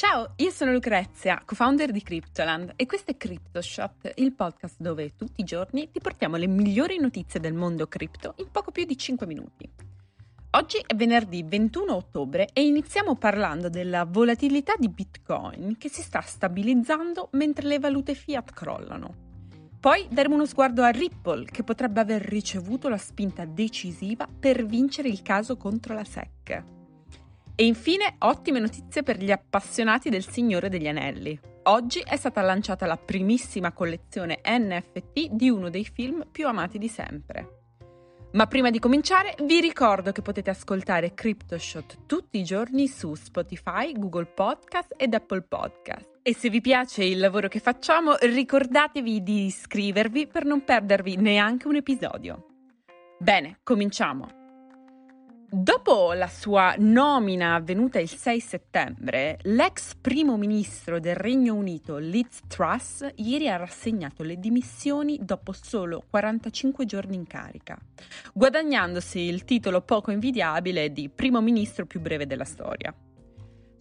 Ciao, io sono Lucrezia, co-founder di Cryptoland e questo è CryptoShot, il podcast dove tutti i giorni ti portiamo le migliori notizie del mondo cripto in poco più di 5 minuti. Oggi è venerdì 21 ottobre e iniziamo parlando della volatilità di Bitcoin che si sta stabilizzando mentre le valute fiat crollano. Poi daremo uno sguardo a Ripple che potrebbe aver ricevuto la spinta decisiva per vincere il caso contro la SEC. E infine ottime notizie per gli appassionati del Signore degli Anelli. Oggi è stata lanciata la primissima collezione NFT di uno dei film più amati di sempre. Ma prima di cominciare vi ricordo che potete ascoltare CryptoShot tutti i giorni su Spotify, Google Podcast ed Apple Podcast. E se vi piace il lavoro che facciamo, ricordatevi di iscrivervi per non perdervi neanche un episodio. Bene, cominciamo. Dopo la sua nomina avvenuta il 6 settembre, l'ex primo ministro del Regno Unito Liz Truss ieri ha rassegnato le dimissioni dopo solo 45 giorni in carica, guadagnandosi il titolo poco invidiabile di primo ministro più breve della storia.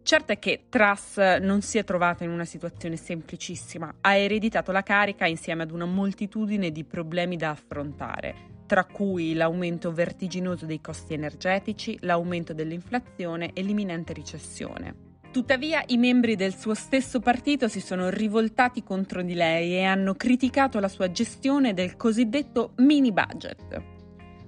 Certo è che Truss non si è trovata in una situazione semplicissima, ha ereditato la carica insieme ad una moltitudine di problemi da affrontare, tra cui l'aumento vertiginoso dei costi energetici, l'aumento dell'inflazione e l'imminente recessione. Tuttavia i membri del suo stesso partito si sono rivoltati contro di lei e hanno criticato la sua gestione del cosiddetto mini budget.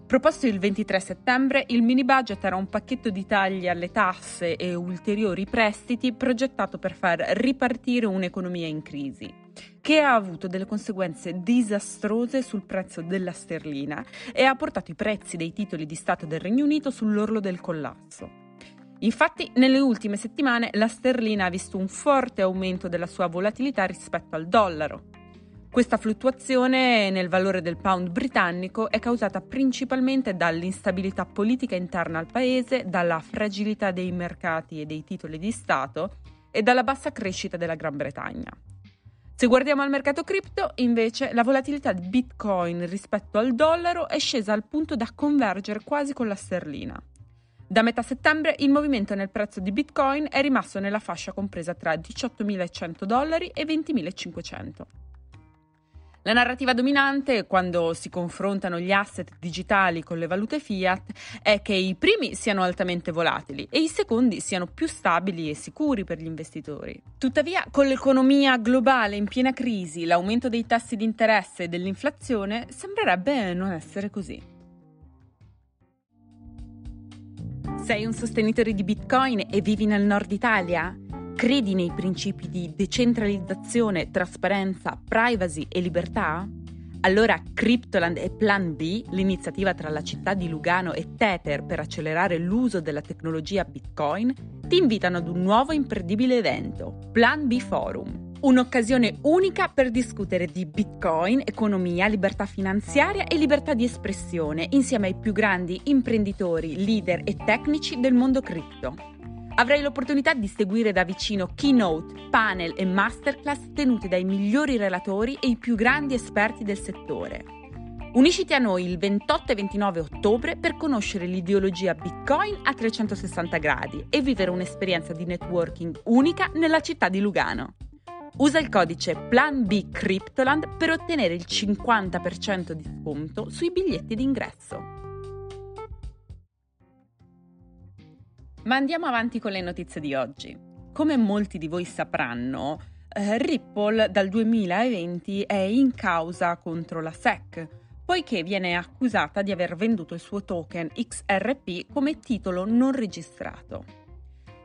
Proposto il 23 settembre, il mini budget era un pacchetto di tagli alle tasse e ulteriori prestiti progettato per far ripartire un'economia in crisi che ha avuto delle conseguenze disastrose sul prezzo della sterlina e ha portato i prezzi dei titoli di Stato del Regno Unito sull'orlo del collasso. Infatti, nelle ultime settimane la sterlina ha visto un forte aumento della sua volatilità rispetto al dollaro. Questa fluttuazione nel valore del pound britannico è causata principalmente dall'instabilità politica interna al paese, dalla fragilità dei mercati e dei titoli di Stato e dalla bassa crescita della Gran Bretagna. Se guardiamo al mercato cripto, invece, la volatilità di Bitcoin rispetto al dollaro è scesa al punto da convergere quasi con la sterlina. Da metà settembre il movimento nel prezzo di Bitcoin è rimasto nella fascia compresa tra 18.100 dollari e 20.500. La narrativa dominante quando si confrontano gli asset digitali con le valute fiat è che i primi siano altamente volatili e i secondi siano più stabili e sicuri per gli investitori. Tuttavia, con l'economia globale in piena crisi, l'aumento dei tassi di interesse e dell'inflazione sembrerebbe non essere così. Sei un sostenitore di Bitcoin e vivi nel nord Italia? Credi nei principi di decentralizzazione, trasparenza, privacy e libertà? Allora Cryptoland e Plan B, l'iniziativa tra la città di Lugano e Tether per accelerare l'uso della tecnologia Bitcoin, ti invitano ad un nuovo imperdibile evento, Plan B Forum. Un'occasione unica per discutere di Bitcoin, economia, libertà finanziaria e libertà di espressione insieme ai più grandi imprenditori, leader e tecnici del mondo cripto. Avrai l'opportunità di seguire da vicino keynote, panel e masterclass tenuti dai migliori relatori e i più grandi esperti del settore. Unisciti a noi il 28 e 29 ottobre per conoscere l'ideologia Bitcoin a 360 gradi e vivere un'esperienza di networking unica nella città di Lugano. Usa il codice Plan B Cryptoland per ottenere il 50% di sconto sui biglietti d'ingresso. Ma andiamo avanti con le notizie di oggi. Come molti di voi sapranno, eh, Ripple dal 2020 è in causa contro la SEC, poiché viene accusata di aver venduto il suo token XRP come titolo non registrato.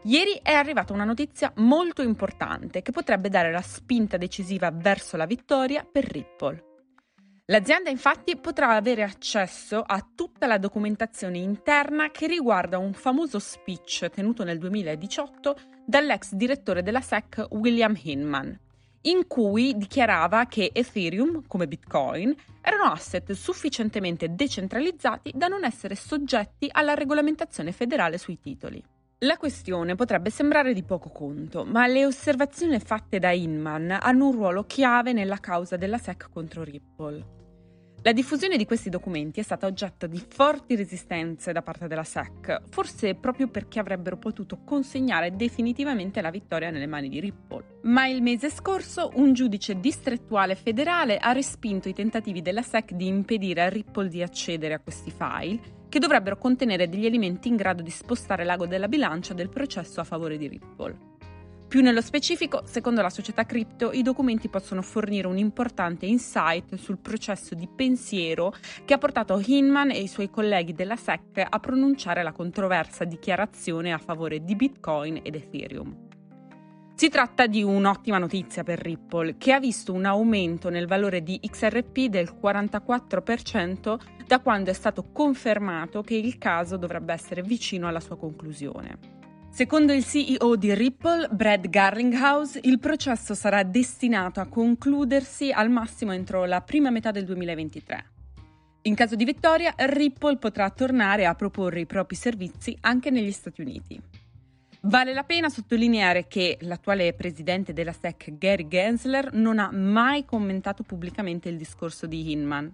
Ieri è arrivata una notizia molto importante che potrebbe dare la spinta decisiva verso la vittoria per Ripple. L'azienda infatti potrà avere accesso a tutta la documentazione interna che riguarda un famoso speech tenuto nel 2018 dall'ex direttore della SEC William Hinman, in cui dichiarava che Ethereum, come Bitcoin, erano asset sufficientemente decentralizzati da non essere soggetti alla regolamentazione federale sui titoli. La questione potrebbe sembrare di poco conto, ma le osservazioni fatte da Inman hanno un ruolo chiave nella causa della SEC contro Ripple. La diffusione di questi documenti è stata oggetto di forti resistenze da parte della SEC, forse proprio perché avrebbero potuto consegnare definitivamente la vittoria nelle mani di Ripple. Ma il mese scorso un giudice distrettuale federale ha respinto i tentativi della SEC di impedire a Ripple di accedere a questi file, che dovrebbero contenere degli elementi in grado di spostare l'ago della bilancia del processo a favore di Ripple. Più nello specifico, secondo la società cripto, i documenti possono fornire un importante insight sul processo di pensiero che ha portato Hinman e i suoi colleghi della SEC a pronunciare la controversa dichiarazione a favore di Bitcoin ed Ethereum. Si tratta di un'ottima notizia per Ripple, che ha visto un aumento nel valore di XRP del 44% da quando è stato confermato che il caso dovrebbe essere vicino alla sua conclusione. Secondo il CEO di Ripple, Brad Garlinghouse, il processo sarà destinato a concludersi al massimo entro la prima metà del 2023. In caso di vittoria, Ripple potrà tornare a proporre i propri servizi anche negli Stati Uniti. Vale la pena sottolineare che l'attuale presidente della SEC, Gary Gensler, non ha mai commentato pubblicamente il discorso di Hinman,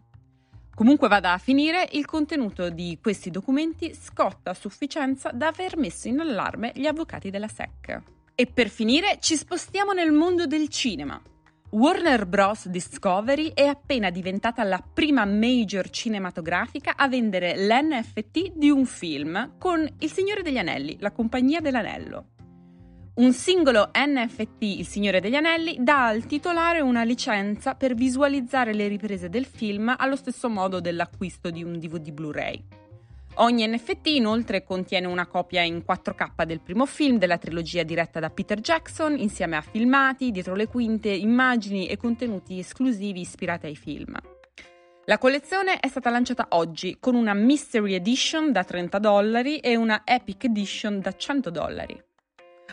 Comunque vada a finire, il contenuto di questi documenti scotta a sufficienza da aver messo in allarme gli avvocati della SEC. E per finire ci spostiamo nel mondo del cinema. Warner Bros. Discovery è appena diventata la prima major cinematografica a vendere l'NFT di un film con Il Signore degli Anelli, la compagnia dell'anello. Un singolo NFT, Il Signore degli Anelli, dà al titolare una licenza per visualizzare le riprese del film allo stesso modo dell'acquisto di un DVD Blu-ray. Ogni NFT inoltre contiene una copia in 4K del primo film della trilogia diretta da Peter Jackson, insieme a filmati, dietro le quinte, immagini e contenuti esclusivi ispirati ai film. La collezione è stata lanciata oggi con una Mystery Edition da 30 dollari e una Epic Edition da 100 dollari.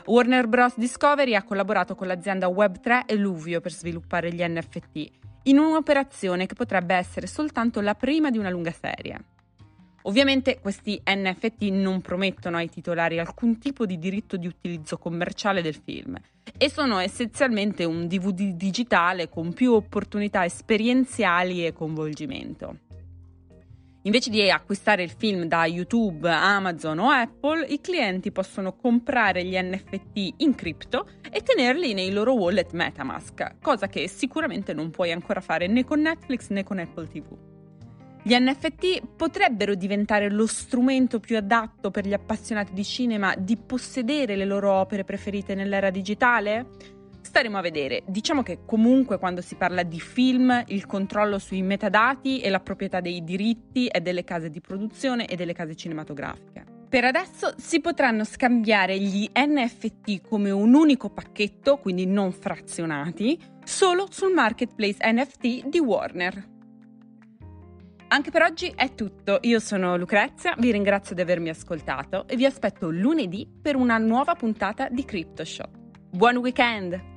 Warner Bros. Discovery ha collaborato con l'azienda Web3 e Luvio per sviluppare gli NFT, in un'operazione che potrebbe essere soltanto la prima di una lunga serie. Ovviamente questi NFT non promettono ai titolari alcun tipo di diritto di utilizzo commerciale del film e sono essenzialmente un DVD digitale con più opportunità esperienziali e coinvolgimento. Invece di acquistare il film da YouTube, Amazon o Apple, i clienti possono comprare gli NFT in cripto e tenerli nei loro wallet Metamask, cosa che sicuramente non puoi ancora fare né con Netflix né con Apple TV. Gli NFT potrebbero diventare lo strumento più adatto per gli appassionati di cinema di possedere le loro opere preferite nell'era digitale? Staremo a vedere. Diciamo che comunque quando si parla di film il controllo sui metadati e la proprietà dei diritti è delle case di produzione e delle case cinematografiche. Per adesso si potranno scambiare gli NFT come un unico pacchetto, quindi non frazionati, solo sul marketplace NFT di Warner. Anche per oggi è tutto. Io sono Lucrezia, vi ringrazio di avermi ascoltato e vi aspetto lunedì per una nuova puntata di CryptoShop. Buon weekend!